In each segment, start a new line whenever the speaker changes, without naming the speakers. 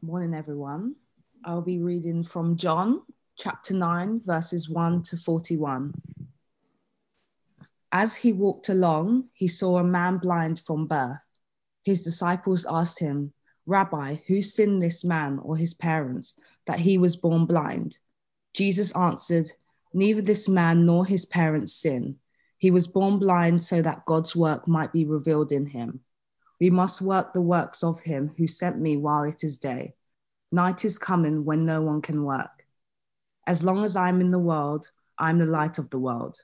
Morning, everyone. I'll be reading from John chapter 9, verses 1 to 41. As he walked along, he saw a man blind from birth. His disciples asked him, Rabbi, who sinned this man or his parents that he was born blind? Jesus answered, Neither this man nor his parents sin. He was born blind so that God's work might be revealed in him. We must work the works of him who sent me while it is day. Night is coming when no one can work. As long as I'm in the world, I'm the light of the world.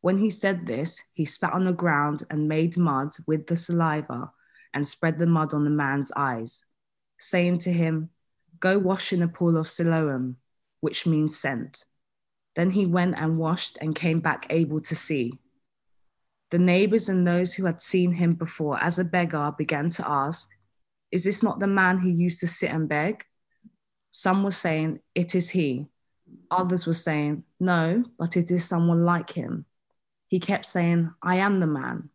When he said this, he spat on the ground and made mud with the saliva and spread the mud on the man's eyes, saying to him, Go wash in a pool of Siloam, which means sent. Then he went and washed and came back able to see. The neighbors and those who had seen him before as a beggar began to ask, Is this not the man who used to sit and beg? Some were saying, It is he. Others were saying, No, but it is someone like him. He kept saying, I am the man.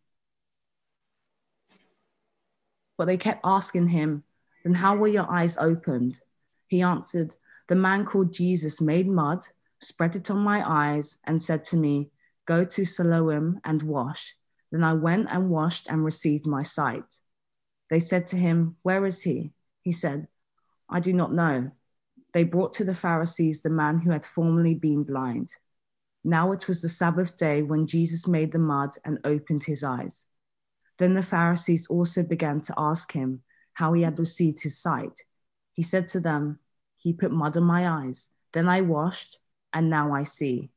But they kept asking him, Then how were your eyes opened? He answered, The man called Jesus made mud, spread it on my eyes, and said to me, Go to Siloam and wash. Then I went and washed and received my sight. They said to him, Where is he? He said, I do not know. They brought to the Pharisees the man who had formerly been blind. Now it was the Sabbath day when Jesus made the mud and opened his eyes. Then the Pharisees also began to ask him how he had received his sight. He said to them, He put mud on my eyes. Then I washed, and now I see.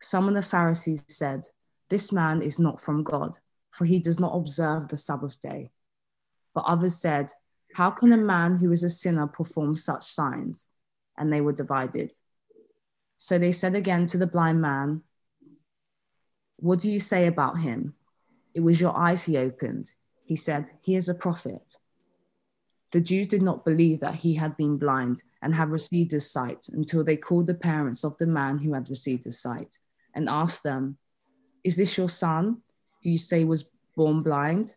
Some of the Pharisees said, This man is not from God, for he does not observe the Sabbath day. But others said, How can a man who is a sinner perform such signs? And they were divided. So they said again to the blind man, What do you say about him? It was your eyes he opened. He said, He is a prophet. The Jews did not believe that he had been blind and had received his sight until they called the parents of the man who had received his sight and asked them, Is this your son, who you say was born blind?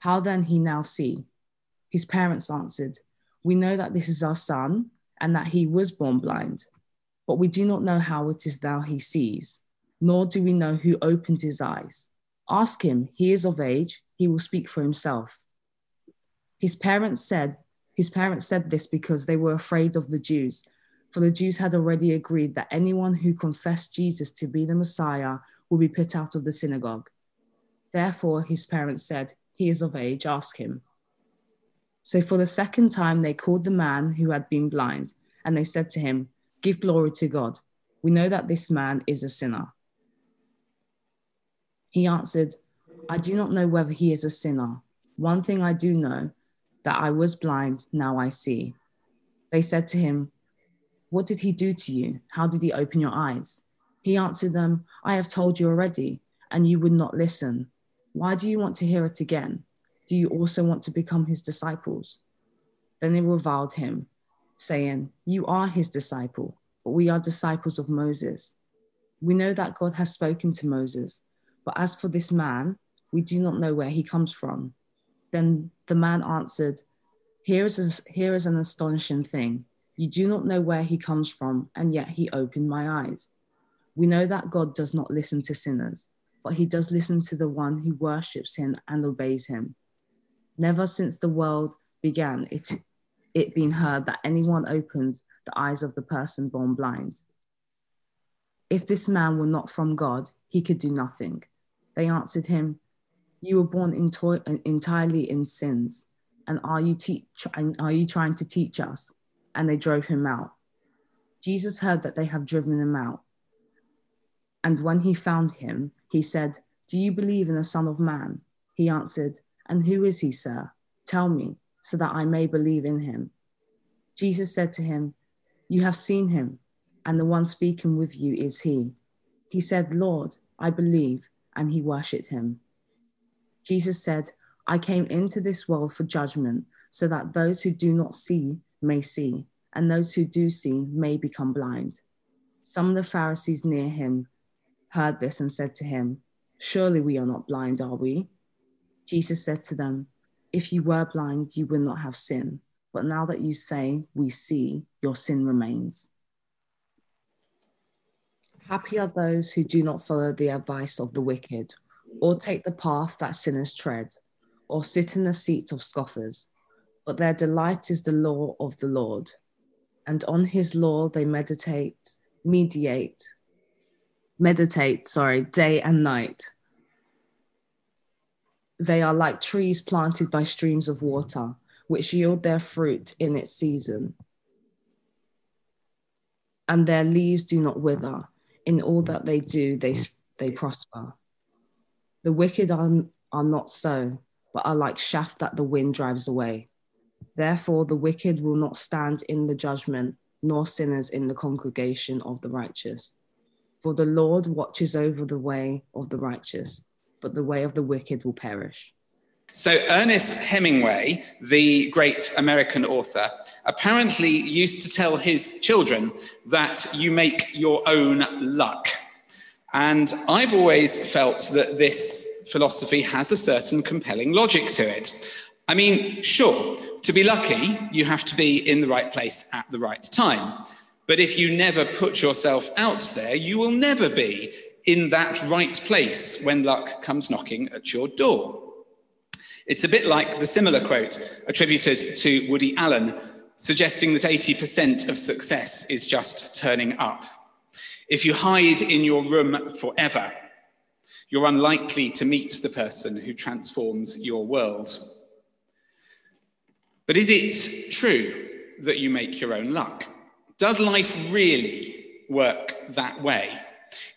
How then he now see? His parents answered, We know that this is our son and that he was born blind, but we do not know how it is now he sees, nor do we know who opened his eyes. Ask him, he is of age, he will speak for himself. His parents said, his parents said this because they were afraid of the Jews for the Jews had already agreed that anyone who confessed Jesus to be the Messiah would be put out of the synagogue. Therefore, his parents said, He is of age, ask him. So for the second time, they called the man who had been blind, and they said to him, Give glory to God. We know that this man is a sinner. He answered, I do not know whether he is a sinner. One thing I do know, that I was blind, now I see. They said to him, what did he do to you? How did he open your eyes? He answered them, I have told you already, and you would not listen. Why do you want to hear it again? Do you also want to become his disciples? Then they reviled him, saying, You are his disciple, but we are disciples of Moses. We know that God has spoken to Moses, but as for this man, we do not know where he comes from. Then the man answered, Here is, a, here is an astonishing thing. You do not know where he comes from, and yet he opened my eyes. We know that God does not listen to sinners, but he does listen to the one who worships him and obeys him. Never since the world began it, it been heard that anyone opened the eyes of the person born blind. If this man were not from God, he could do nothing. They answered him, You were born into- entirely in sins, and are you, te- are you trying to teach us? And they drove him out. Jesus heard that they have driven him out. And when he found him, he said, Do you believe in the Son of Man? He answered, And who is he, sir? Tell me, so that I may believe in him. Jesus said to him, You have seen him, and the one speaking with you is he. He said, Lord, I believe, and he worshipped him. Jesus said, I came into this world for judgment, so that those who do not see may see, and those who do see may become blind. Some of the Pharisees near him heard this and said to him, Surely we are not blind, are we? Jesus said to them, If you were blind, you would not have sin. But now that you say, we see, your sin remains. Happy are those who do not follow the advice of the wicked, or take the path that sinners tread, or sit in the seat of scoffers, but their delight is the law of the Lord, and on his law they meditate, mediate, meditate, sorry, day and night. They are like trees planted by streams of water, which yield their fruit in its season. And their leaves do not wither. In all that they do, they, they prosper. The wicked are, are not so, but are like shaft that the wind drives away. Therefore, the wicked will not stand in the judgment, nor sinners in the congregation of the righteous. For the Lord watches over the way of the righteous, but the way of the wicked will perish.
So, Ernest Hemingway, the great American author, apparently used to tell his children that you make your own luck. And I've always felt that this philosophy has a certain compelling logic to it. I mean, sure, to be lucky, you have to be in the right place at the right time. But if you never put yourself out there, you will never be in that right place when luck comes knocking at your door. It's a bit like the similar quote attributed to Woody Allen, suggesting that 80% of success is just turning up. If you hide in your room forever, you're unlikely to meet the person who transforms your world. But is it true that you make your own luck? Does life really work that way?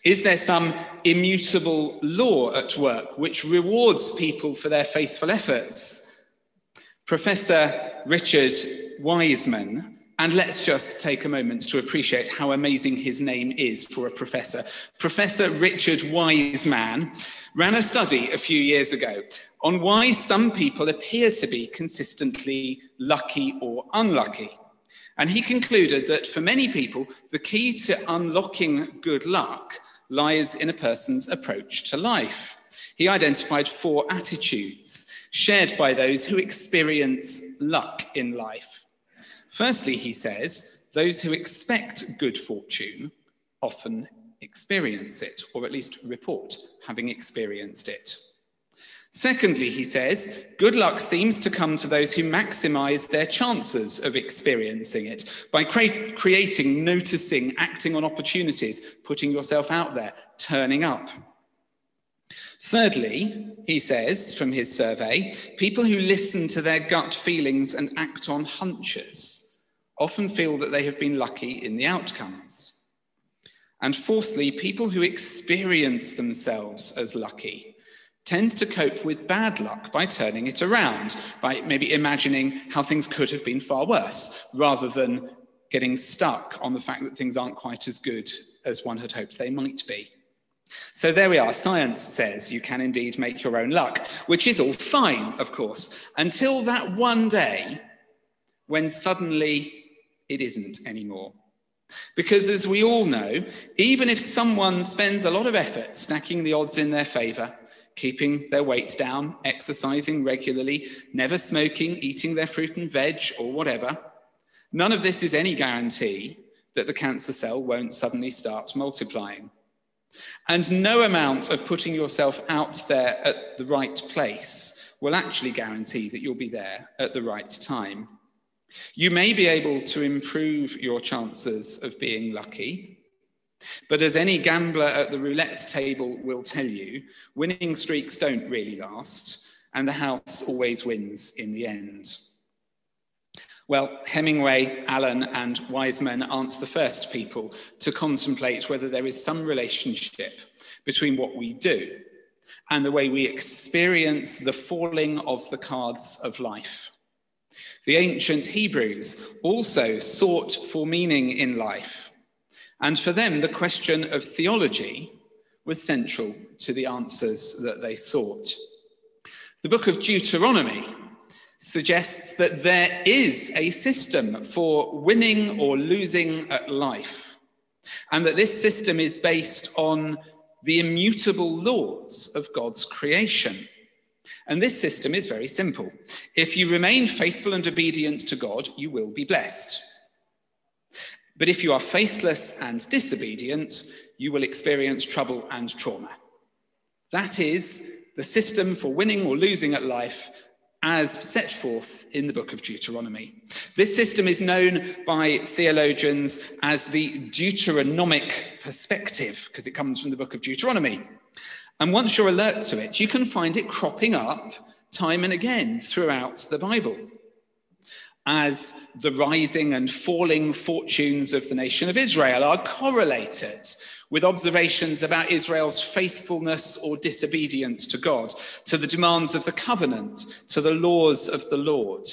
Is there some immutable law at work which rewards people for their faithful efforts? Professor Richard Wiseman, and let's just take a moment to appreciate how amazing his name is for a professor. Professor Richard Wiseman ran a study a few years ago on why some people appear to be consistently lucky or unlucky. And he concluded that for many people, the key to unlocking good luck lies in a person's approach to life. He identified four attitudes shared by those who experience luck in life. Firstly, he says, those who expect good fortune often experience it, or at least report having experienced it. Secondly, he says, good luck seems to come to those who maximize their chances of experiencing it by cre- creating, noticing, acting on opportunities, putting yourself out there, turning up. Thirdly, he says from his survey, people who listen to their gut feelings and act on hunches often feel that they have been lucky in the outcomes. And fourthly, people who experience themselves as lucky tend to cope with bad luck by turning it around, by maybe imagining how things could have been far worse, rather than getting stuck on the fact that things aren't quite as good as one had hoped they might be. So there we are. Science says you can indeed make your own luck, which is all fine, of course, until that one day when suddenly it isn't anymore. Because as we all know, even if someone spends a lot of effort stacking the odds in their favor, keeping their weight down, exercising regularly, never smoking, eating their fruit and veg, or whatever. None of this is any guarantee that the cancer cell won't suddenly start multiplying. And no amount of putting yourself out there at the right place will actually guarantee that you'll be there at the right time. You may be able to improve your chances of being lucky, but as any gambler at the roulette table will tell you, winning streaks don't really last, and the house always wins in the end. Well, Hemingway, Allen, and Wiseman aren't the first people to contemplate whether there is some relationship between what we do and the way we experience the falling of the cards of life. The ancient Hebrews also sought for meaning in life and for them, the question of theology was central to the answers that they sought. The book of Deuteronomy suggests that there is a system for winning or losing at life, and that this system is based on the immutable laws of God's creation. And this system is very simple. If you remain faithful and obedient to God, you will be blessed. But if you are faithless and disobedient, you will experience trouble and trauma. That is the system for winning or losing at life as set forth in the book of Deuteronomy. This system is known by theologians as the Deuteronomic perspective because it comes from the book of Deuteronomy. And once you're alert to it, you can find it cropping up time and again throughout the Bible as the rising and falling fortunes of the nation of Israel are correlated with observations about Israel's faithfulness or disobedience to God, to the demands of the covenant, to the laws of the Lord.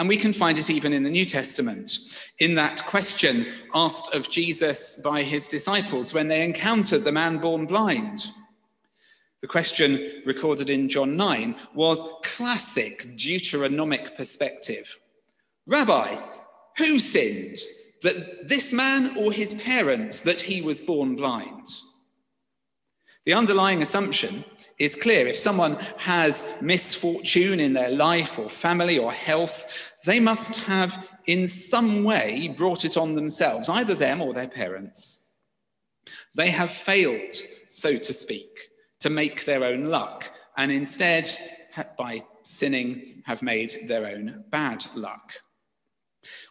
And we can find it even in the New Testament, in that question asked of Jesus by his disciples when they encountered the man born blind. The question recorded in John 9 was classic Deuteronomic perspective. Rabbi, who sinned? that this man or his parents that he was born blind. The underlying assumption is clear. If someone has misfortune in their life or family or health, they must have in some way brought it on themselves, either them or their parents. They have failed, so to speak, to make their own luck, and instead, by sinning, have made their own bad luck.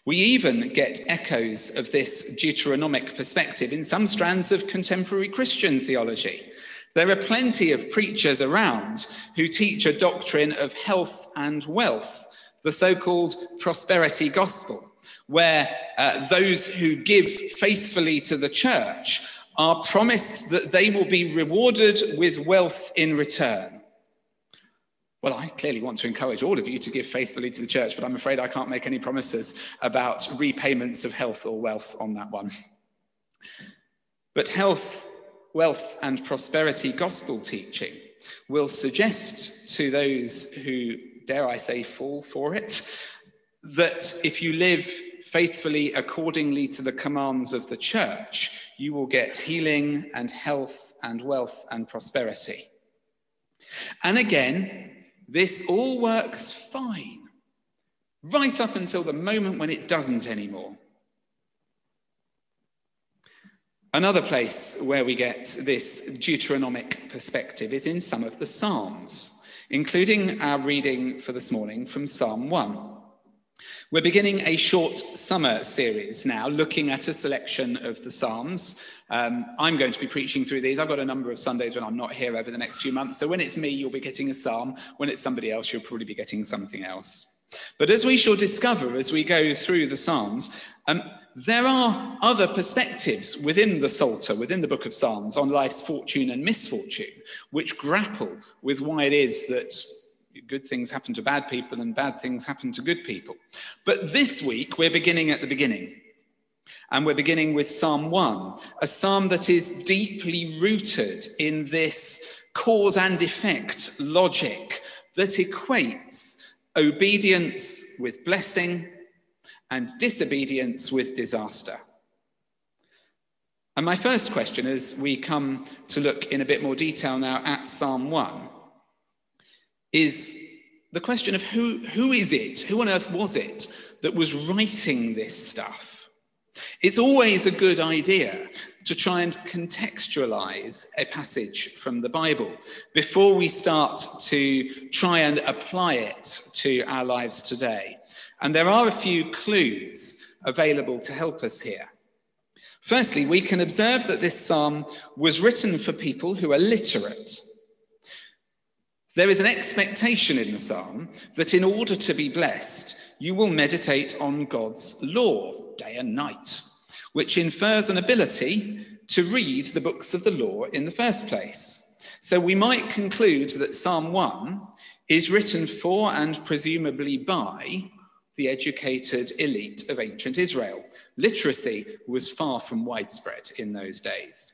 We even get echoes of this Deuteronomic perspective in some strands of contemporary Christian theology. There are plenty of preachers around who teach a doctrine of health and wealth, the so called prosperity gospel, where uh, those who give faithfully to the church are promised that they will be rewarded with wealth in return. Well, I clearly want to encourage all of you to give faithfully to the church, but I'm afraid I can't make any promises about repayments of health or wealth on that one. But health, wealth, and prosperity gospel teaching will suggest to those who, dare I say, fall for it, that if you live faithfully accordingly to the commands of the church, you will get healing and health and wealth and prosperity. And again, this all works fine, right up until the moment when it doesn't anymore. Another place where we get this Deuteronomic perspective is in some of the Psalms, including our reading for this morning from Psalm 1. We're beginning a short summer series now, looking at a selection of the Psalms. Um, I'm going to be preaching through these. I've got a number of Sundays when I'm not here over the next few months. So when it's me, you'll be getting a Psalm. When it's somebody else, you'll probably be getting something else. But as we shall discover as we go through the Psalms, um, there are other perspectives within the Psalter, within the book of Psalms, on life's fortune and misfortune, which grapple with why it is that good things happen to bad people and bad things happen to good people. But this week, we're beginning at the beginning. And we're beginning with Psalm 1, a psalm that is deeply rooted in this cause and effect logic that equates obedience with blessing and disobedience with disaster. And my first question, as we come to look in a bit more detail now at Psalm 1, is the question of who, who is it, who on earth was it that was writing this stuff? It's always a good idea to try and contextualize a passage from the Bible before we start to try and apply it to our lives today. And there are a few clues available to help us here. Firstly, we can observe that this psalm was written for people who are literate there is an expectation in the psalm that in order to be blessed, you will meditate on God's law day and night, which infers an ability to read the books of the law in the first place. So we might conclude that Psalm 1 is written for and presumably by the educated elite of ancient Israel. Literacy was far from widespread in those days.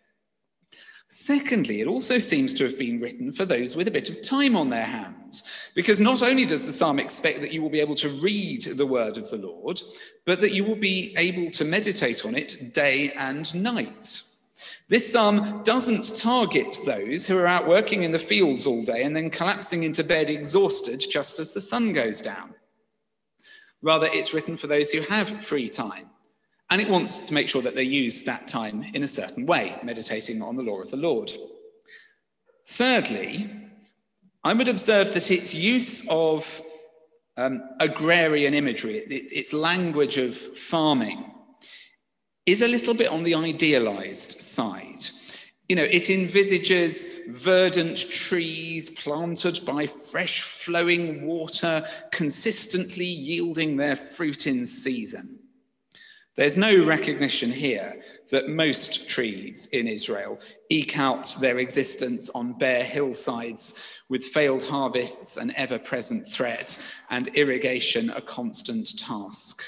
Secondly, it also seems to have been written for those with a bit of time on their hands, because not only does the psalm expect that you will be able to read the word of the Lord, but that you will be able to meditate on it day and night. This psalm doesn't target those who are out working in the fields all day and then collapsing into bed exhausted just as the sun goes down. Rather, it's written for those who have free time, and it wants to make sure that they use that time in a certain way, meditating on the law of the Lord. Thirdly, I would observe that its use of um, agrarian imagery, its, its language of farming, is a little bit on the idealized side. You know, it envisages verdant trees planted by fresh flowing water, consistently yielding their fruit in season. There's no recognition here that most trees in Israel eke out their existence on bare hillsides with failed harvests an ever present threat and irrigation a constant task.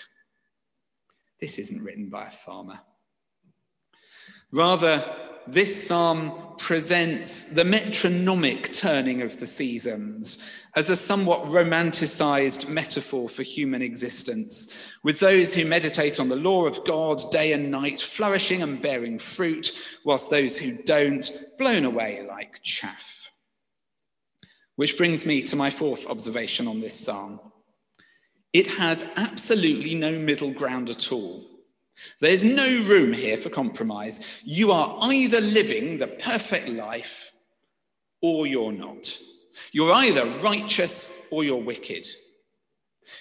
This isn't written by a farmer. Rather, this psalm presents the metronomic turning of the seasons as a somewhat romanticized metaphor for human existence, with those who meditate on the law of God day and night flourishing and bearing fruit, whilst those who don't blown away like chaff. Which brings me to my fourth observation on this psalm. It has absolutely no middle ground at all. There's no room here for compromise. You are either living the perfect life or you're not. You're either righteous or you're wicked.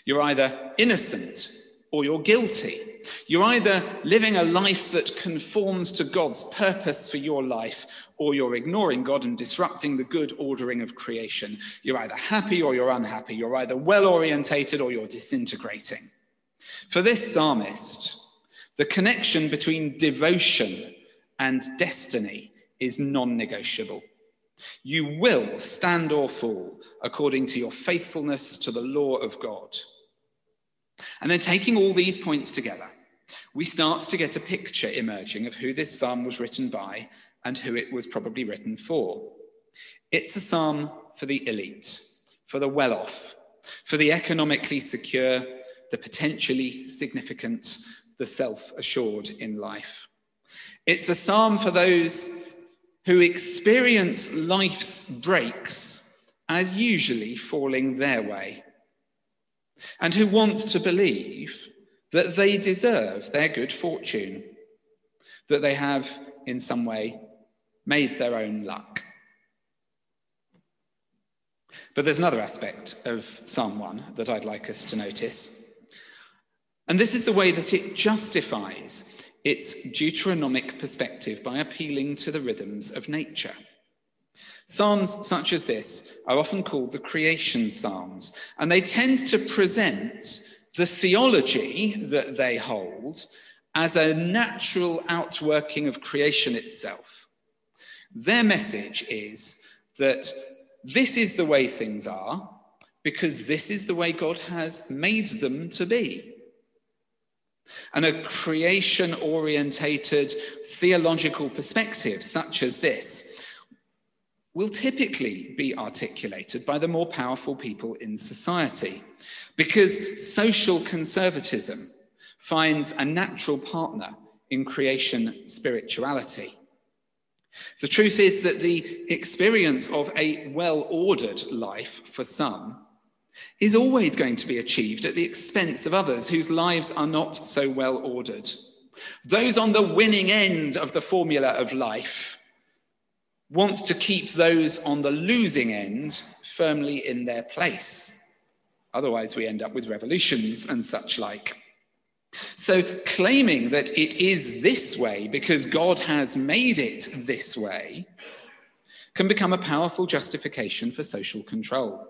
You're either innocent or you're guilty. You're either living a life that conforms to God's purpose for your life, or you're ignoring God and disrupting the good ordering of creation. You're either happy or you're unhappy. You're either well orientated or you're disintegrating. For this psalmist, the connection between devotion and destiny is non negotiable. You will stand or fall according to your faithfulness to the law of God. And then taking all these points together, we start to get a picture emerging of who this psalm was written by and who it was probably written for. It's a psalm for the elite, for the well off, for the economically secure, the potentially significant, the self assured in life. It's a psalm for those who experience life's breaks as usually falling their way and who want to believe that they deserve their good fortune, that they have in some way made their own luck. But there's another aspect of Psalm 1 that I'd like us to notice. And this is the way that it justifies its Deuteronomic perspective by appealing to the rhythms of nature. Psalms such as this are often called the creation psalms, and they tend to present the theology that they hold as a natural outworking of creation itself. Their message is that this is the way things are because this is the way God has made them to be. And a creation orientated theological perspective, such as this, will typically be articulated by the more powerful people in society because social conservatism finds a natural partner in creation spirituality. The truth is that the experience of a well ordered life for some is always going to be achieved at the expense of others whose lives are not so well ordered. Those on the winning end of the formula of life want to keep those on the losing end firmly in their place. Otherwise, we end up with revolutions and such like. So, claiming that it is this way because God has made it this way can become a powerful justification for social control.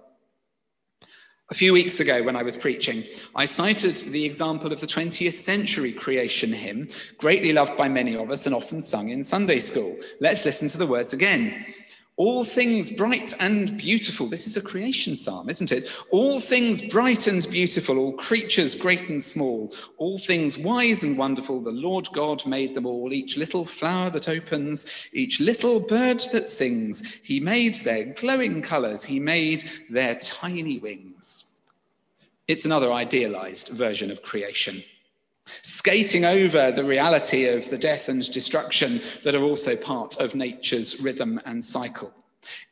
A few weeks ago, when I was preaching, I cited the example of the 20th century creation hymn, greatly loved by many of us and often sung in Sunday school. Let's listen to the words again. All things bright and beautiful. This is a creation psalm, isn't it? All things bright and beautiful, all creatures great and small, all things wise and wonderful. The Lord God made them all, each little flower that opens, each little bird that sings. He made their glowing colors, He made their tiny wings. It's another idealized version of creation. Skating over the reality of the death and destruction that are also part of nature's rhythm and cycle.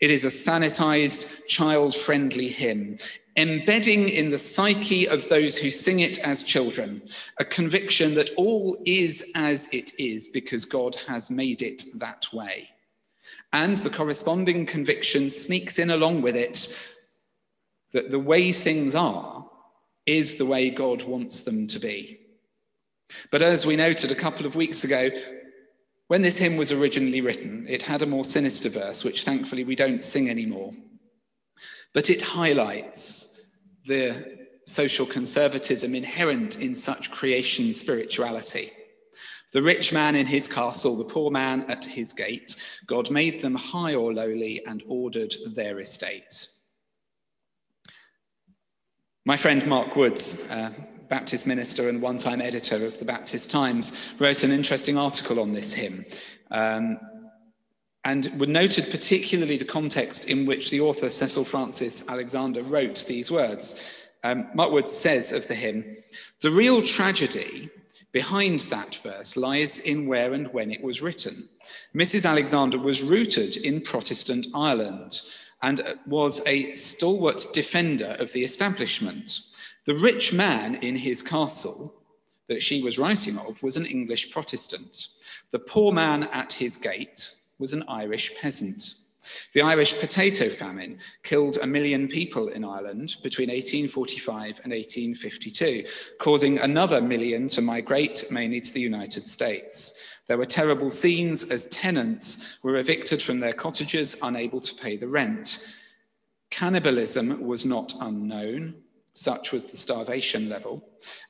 It is a sanitized, child friendly hymn, embedding in the psyche of those who sing it as children a conviction that all is as it is because God has made it that way. And the corresponding conviction sneaks in along with it that the way things are is the way God wants them to be. But as we noted a couple of weeks ago, when this hymn was originally written, it had a more sinister verse, which thankfully we don't sing anymore. But it highlights the social conservatism inherent in such creation spirituality. The rich man in his castle, the poor man at his gate, God made them high or lowly and ordered their estate. My friend Mark Woods, uh, Baptist minister and one time editor of the Baptist Times, wrote an interesting article on this hymn. Um, and noted particularly the context in which the author Cecil Frances Alexander wrote these words. Um, Mark says of the hymn, the real tragedy behind that verse lies in where and when it was written. Mrs. Alexander was rooted in Protestant Ireland and was a stalwart defender of the establishment. The rich man in his castle that she was writing of was an English Protestant. The poor man at his gate was an Irish peasant. The Irish potato famine killed a million people in Ireland between 1845 and 1852, causing another million to migrate mainly to the United States. There were terrible scenes as tenants were evicted from their cottages, unable to pay the rent. Cannibalism was not unknown. Such was the starvation level,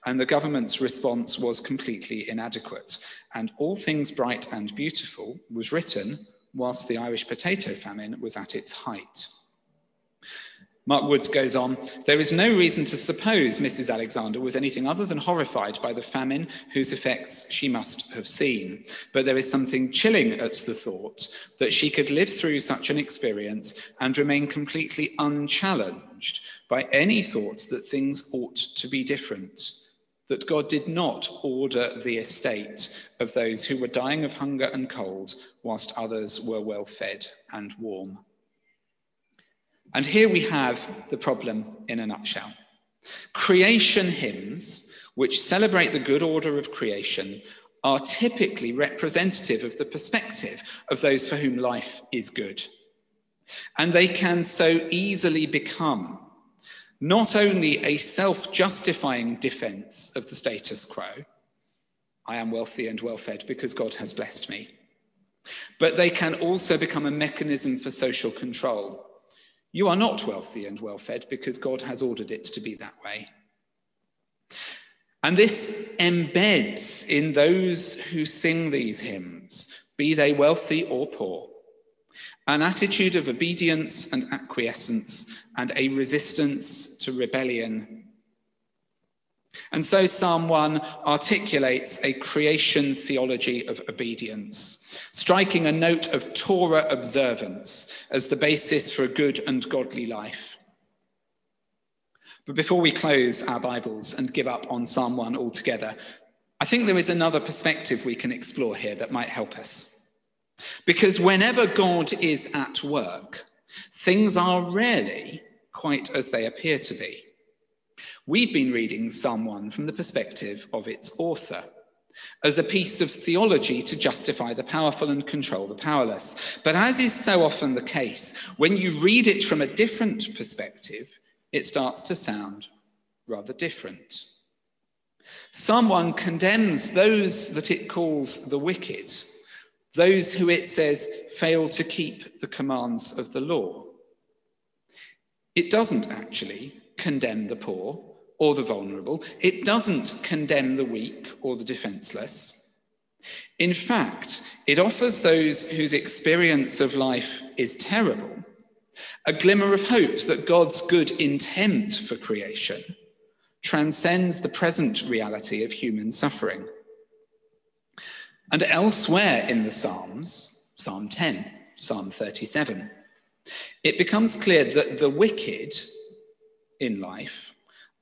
and the government's response was completely inadequate. And All Things Bright and Beautiful was written whilst the Irish potato famine was at its height. Mark Woods goes on There is no reason to suppose Mrs. Alexander was anything other than horrified by the famine whose effects she must have seen. But there is something chilling at the thought that she could live through such an experience and remain completely unchallenged by any thought that things ought to be different. That God did not order the estate of those who were dying of hunger and cold, whilst others were well fed and warm. And here we have the problem in a nutshell. Creation hymns, which celebrate the good order of creation, are typically representative of the perspective of those for whom life is good. And they can so easily become not only a self justifying defense of the status quo, I am wealthy and well fed because God has blessed me, but they can also become a mechanism for social control you are not wealthy and well fed because God has ordered it to be that way. And this embeds in those who sing these hymns, be they wealthy or poor, an attitude of obedience and acquiescence and a resistance to rebellion and so Psalm 1 articulates a creation theology of obedience, striking a note of Torah observance as the basis for a good and godly life. But before we close our Bibles and give up on Psalm 1 altogether, I think there is another perspective we can explore here that might help us. Because whenever God is at work, things are rarely quite as they appear to be. We've been reading Psalm 1 from the perspective of its author as a piece of theology to justify the powerful and control the powerless. But as is so often the case, when you read it from a different perspective, it starts to sound rather different. 1 condemns those that it calls the wicked, those who it says fail to keep the commands of the law. It doesn't actually condemn the poor or the vulnerable. It doesn't condemn the weak or the defenseless. In fact, it offers those whose experience of life is terrible a glimmer of hope that God's good intent for creation transcends the present reality of human suffering. And elsewhere in the Psalms, Psalm 10, Psalm 37, it becomes clear that the wicked in life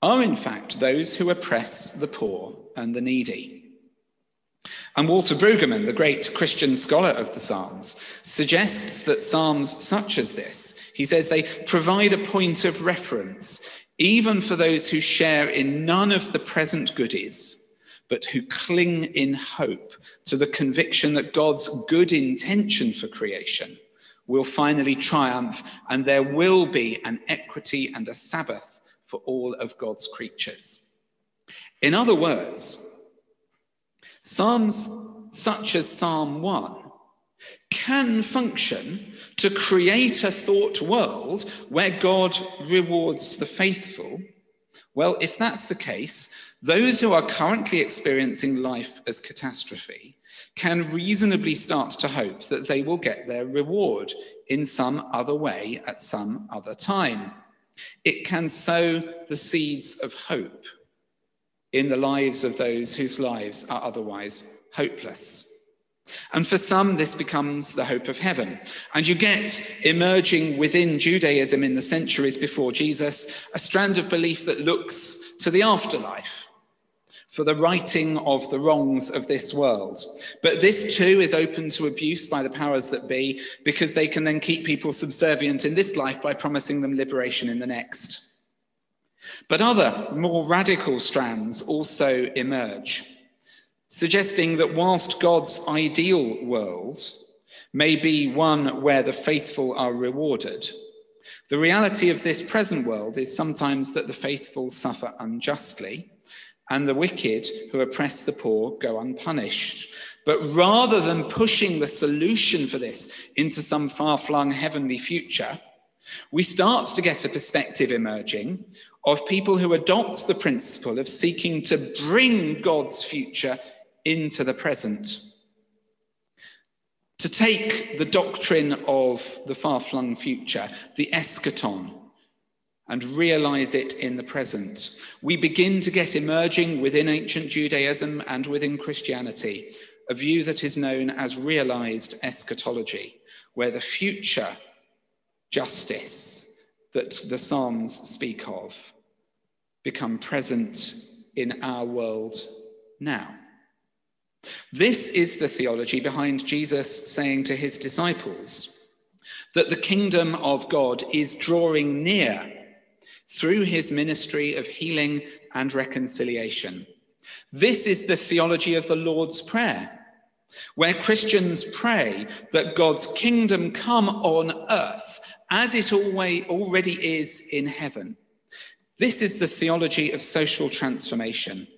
are in fact those who oppress the poor and the needy. And Walter Brueggemann, the great Christian scholar of the Psalms, suggests that Psalms such as this, he says they provide a point of reference, even for those who share in none of the present goodies, but who cling in hope to the conviction that God's good intention for creation will finally triumph and there will be an equity and a Sabbath for all of God's creatures. In other words, Psalms such as Psalm 1 can function to create a thought world where God rewards the faithful. Well, if that's the case, those who are currently experiencing life as catastrophe can reasonably start to hope that they will get their reward in some other way at some other time. It can sow the seeds of hope in the lives of those whose lives are otherwise hopeless. And for some, this becomes the hope of heaven. And you get emerging within Judaism in the centuries before Jesus a strand of belief that looks to the afterlife for the righting of the wrongs of this world. But this too is open to abuse by the powers that be because they can then keep people subservient in this life by promising them liberation in the next. But other, more radical strands also emerge, suggesting that whilst God's ideal world may be one where the faithful are rewarded, the reality of this present world is sometimes that the faithful suffer unjustly and the wicked who oppress the poor go unpunished. But rather than pushing the solution for this into some far flung heavenly future, we start to get a perspective emerging of people who adopt the principle of seeking to bring God's future into the present. To take the doctrine of the far flung future, the eschaton, and realize it in the present. We begin to get emerging within ancient Judaism and within Christianity a view that is known as realized eschatology, where the future justice that the Psalms speak of become present in our world now. This is the theology behind Jesus saying to his disciples that the kingdom of God is drawing near through his ministry of healing and reconciliation. This is the theology of the Lord's Prayer, where Christians pray that God's kingdom come on earth as it already is in heaven this is the theology of social transformation.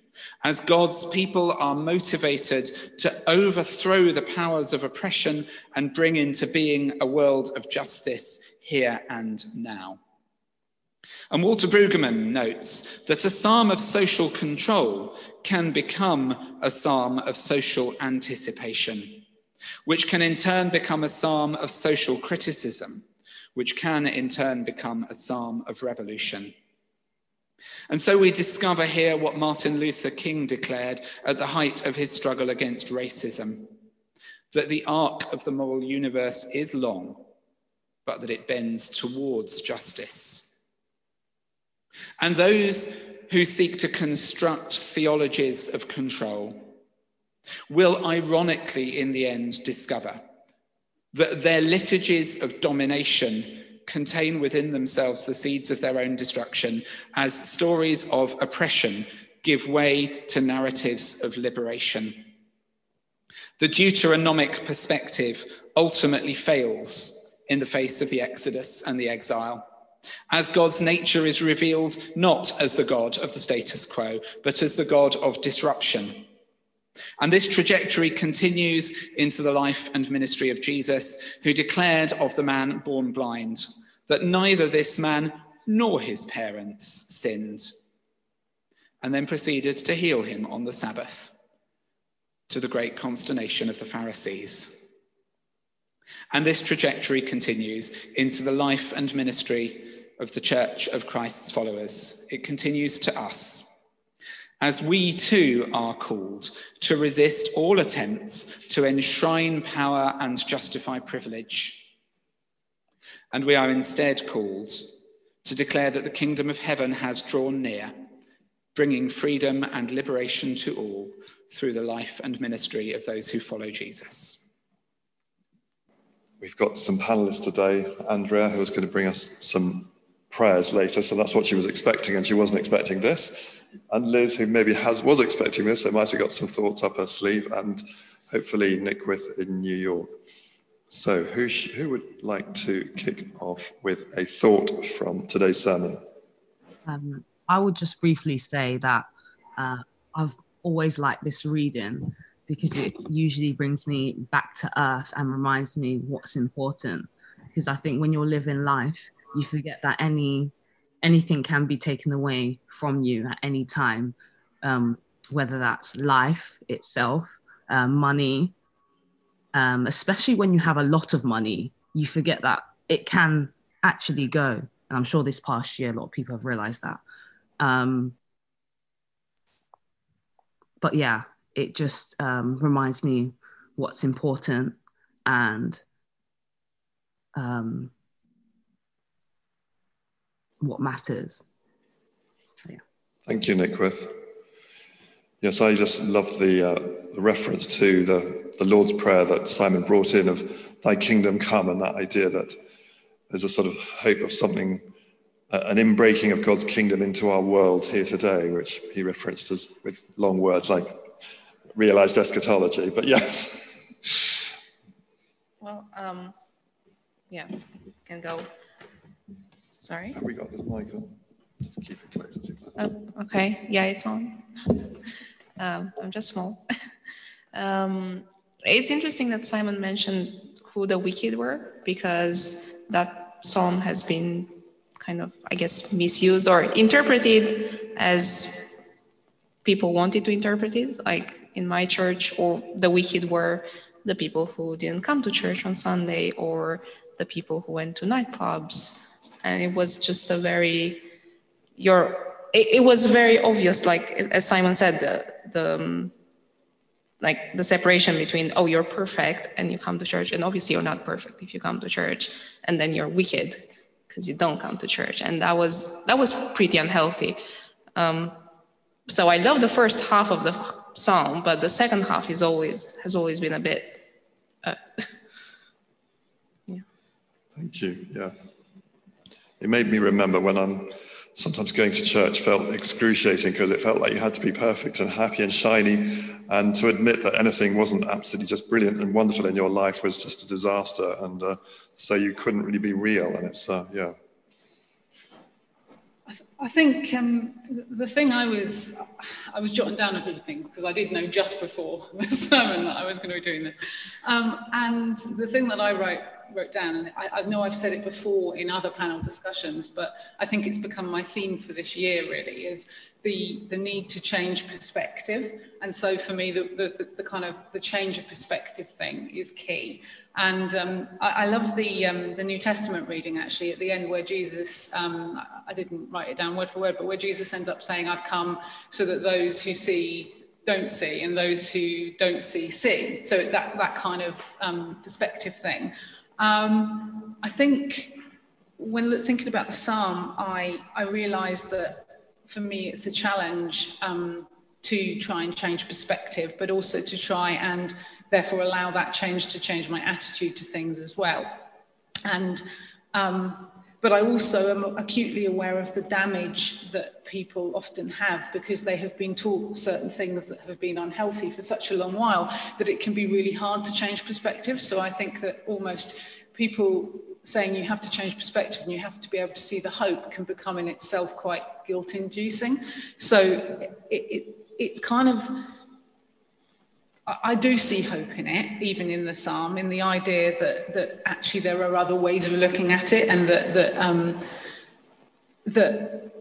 As God's people are motivated to overthrow the powers of oppression and bring into being a world of justice here and now. And Walter Brueggemann notes that a psalm of social control can become a psalm of social anticipation, which can in turn become a psalm of social criticism, which can in turn become a psalm of revolution. And so we discover here what Martin Luther King declared at the height of his struggle against racism that the arc of the moral universe is long, but that it bends towards justice. And those who seek to construct theologies of control will ironically, in the end, discover that their liturgies of domination contain within themselves the seeds of their own destruction as stories of oppression give way to narratives of liberation. The Deuteronomic perspective ultimately fails in the face of the Exodus and the exile, as God's nature is revealed not as the God of the status quo, but as the God of disruption. And this trajectory continues into the life and ministry of Jesus, who declared of the man born blind that neither this man nor his parents sinned, and then proceeded to heal him on the Sabbath, to the great consternation of the Pharisees. And this trajectory continues into the life and ministry of the Church of Christ's followers. It continues to us as we too are called to resist all attempts to enshrine power and justify privilege and we are instead called to declare that the kingdom of heaven has drawn near bringing freedom and liberation to all through the life and ministry of those who follow Jesus.
We've got some panelists today. Andrea, who's going to bring us some prayers later, so that's what she was expecting, and she wasn't expecting this. And Liz, who maybe has was expecting this, so might have got some thoughts up her sleeve, and hopefully Nick with in New York. So, who, sh- who would like to kick off with a thought from today's sermon?
Um, I would just briefly say that uh, I've always liked this reading because it usually brings me back to earth and reminds me what's important. Because I think when you're living life, you forget that any anything can be taken away from you at any time, um, whether that's life itself, uh, money, um, especially when you have a lot of money, you forget that it can actually go. And I'm sure this past year, a lot of people have realized that. Um, but yeah, it just um, reminds me what's important and um, what matters. So, yeah.
Thank you, Nickwith. Yes, I just love the, uh, the reference to the, the Lord's Prayer that Simon brought in of Thy kingdom come, and that idea that there's a sort of hope of something, uh, an inbreaking of God's kingdom into our world here today, which he referenced as with long words like realized eschatology. But yes.
Well, um, yeah, can go. Sorry.
Have we got this mic on? Just keep it close to
Oh, okay. Yeah, it's on. Um, I'm just small. um, it's interesting that Simon mentioned who the wicked were because that psalm has been kind of, I guess, misused or interpreted as people wanted to interpret it. Like in my church, or the wicked were the people who didn't come to church on Sunday or the people who went to nightclubs. And it was just a very, your it, it, was very obvious, like as Simon said, the, the um, like the separation between oh you're perfect and you come to church, and obviously you're not perfect if you come to church, and then you're wicked because you don't come to church, and that was that was pretty unhealthy. Um, so I love the first half of the psalm, but the second half is always has always been a bit. Uh,
yeah. Thank you. Yeah, it made me remember when I'm sometimes going to church felt excruciating because it felt like you had to be perfect and happy and shiny. And to admit that anything wasn't absolutely just brilliant and wonderful in your life was just a disaster. And uh, so you couldn't really be real. And it's, uh, yeah.
I think um, the thing I was, I was jotting down a few things because I did know just before the sermon that I was going to be doing this. Um, and the thing that I wrote wrote down, and I, I, know I've said it before in other panel discussions, but I think it's become my theme for this year really is the, the need to change perspective. And so for me, the, the, the kind of the change of perspective thing is key. And um, I, I, love the, um, the New Testament reading actually at the end where Jesus, um, I didn't write it down word for word, but where Jesus ends up saying, I've come so that those who see don't see and those who don't see see. So that, that kind of um, perspective thing. Um, I think when thinking about the psalm, I, I realized that for me it's a challenge um, to try and change perspective, but also to try and therefore allow that change to change my attitude to things as well. And um, but I also am acutely aware of the damage that people often have because they have been taught certain things that have been unhealthy for such a long while that it can be really hard to change perspective. So I think that almost people saying you have to change perspective and you have to be able to see the hope can become in itself quite guilt inducing. So it, it, it's kind of I do see hope in it, even in the psalm, in the idea that that actually there are other ways of looking at it, and that that um, that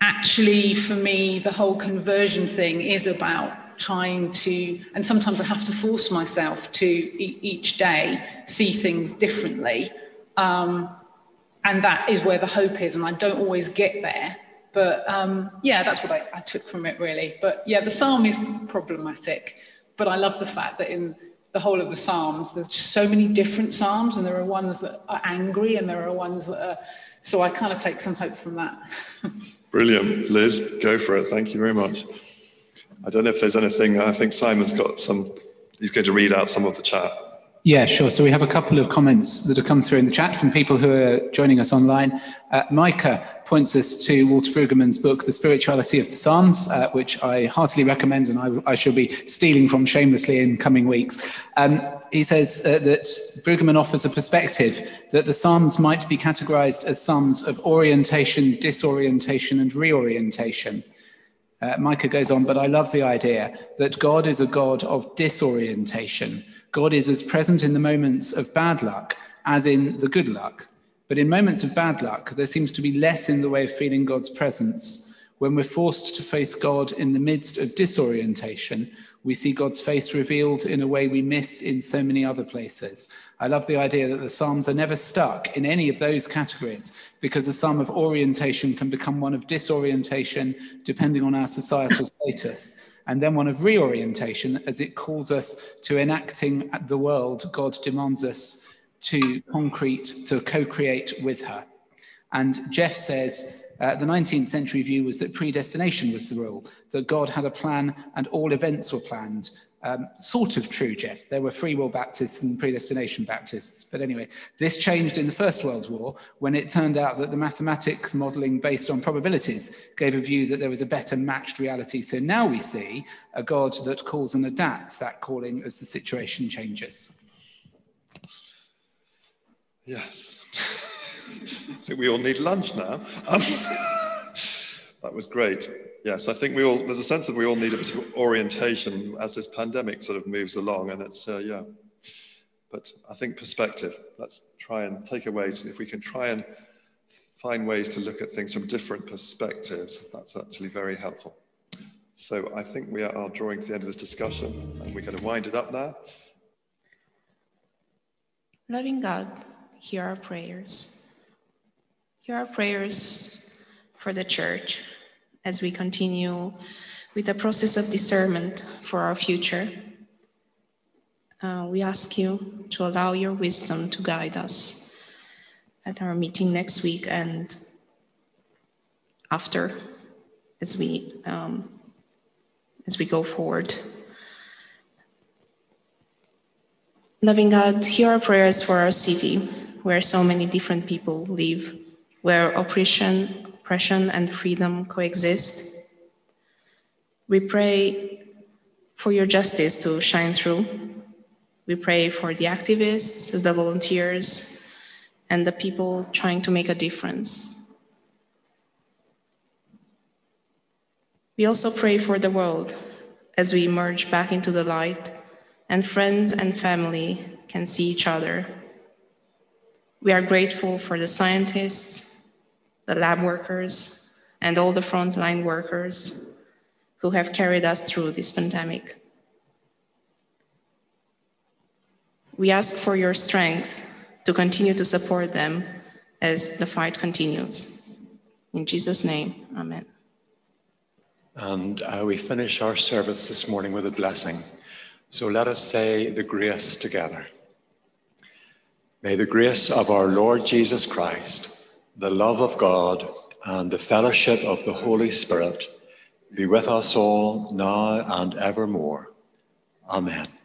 actually for me the whole conversion thing is about trying to, and sometimes I have to force myself to e- each day see things differently, um, and that is where the hope is, and I don't always get there. But um, yeah, that's what I, I took from it really. But yeah, the psalm is problematic. But I love the fact that in the whole of the Psalms, there's just so many different Psalms, and there are ones that are angry, and there are ones that are. So I kind of take some hope from that.
Brilliant. Liz, go for it. Thank you very much. I don't know if there's anything, I think Simon's got some, he's going to read out some of the chat.
Yeah, sure. So we have a couple of comments that have come through in the chat from people who are joining us online. Uh, Micah points us to Walter Brueggemann's book, The Spirituality of the Psalms, uh, which I heartily recommend and I, I, shall be stealing from shamelessly in coming weeks. Um, he says uh, that Brueggemann offers a perspective that the Psalms might be categorized as psalms of orientation, disorientation, and reorientation. Uh, Micah goes on, but I love the idea that God is a God of disorientation God is as present in the moments of bad luck as in the good luck. But in moments of bad luck, there seems to be less in the way of feeling God's presence. When we're forced to face God in the midst of disorientation, we see God's face revealed in a way we miss in so many other places. I love the idea that the Psalms are never stuck in any of those categories because the psalm of orientation can become one of disorientation depending on our societal status and then one of reorientation as it calls us to enacting the world God demands us to concrete, to co create with her. And Jeff says uh, the 19th century view was that predestination was the rule, that God had a plan and all events were planned, um, sort of true, Jeff. There were free will Baptists and predestination Baptists. But anyway, this changed in the First World War when it turned out that the mathematics modeling based on probabilities gave a view that there was a better matched reality. So now we see a God that calls and adapts that calling as the situation changes.
Yes. I think we all need lunch now. Um, that was great. Yes, I think we all, there's a sense of we all need a bit of orientation as this pandemic sort of moves along, and it's, uh, yeah. But I think perspective, let's try and take away, if we can try and find ways to look at things from different perspectives, that's actually very helpful. So I think we are drawing to the end of this discussion, and we're going to wind it up now.
Loving God, hear our prayers. Hear our prayers for the church as we continue with the process of discernment for our future. Uh, we ask you to allow your wisdom to guide us at our meeting next week and after as we um, as we go forward. Loving God, hear our prayers for our city, where so many different people live, where oppression oppression and freedom coexist. We pray for your justice to shine through. We pray for the activists, the volunteers, and the people trying to make a difference. We also pray for the world as we emerge back into the light and friends and family can see each other. We are grateful for the scientists, the lab workers, and all the frontline workers who have carried us through this pandemic. We ask for your strength to continue to support them as the fight continues. In Jesus' name, amen.
And uh, we finish our service this morning with a blessing. So let us say the grace together. May the grace of our Lord Jesus Christ the love of God and the fellowship of the Holy Spirit be with us all now and evermore. Amen.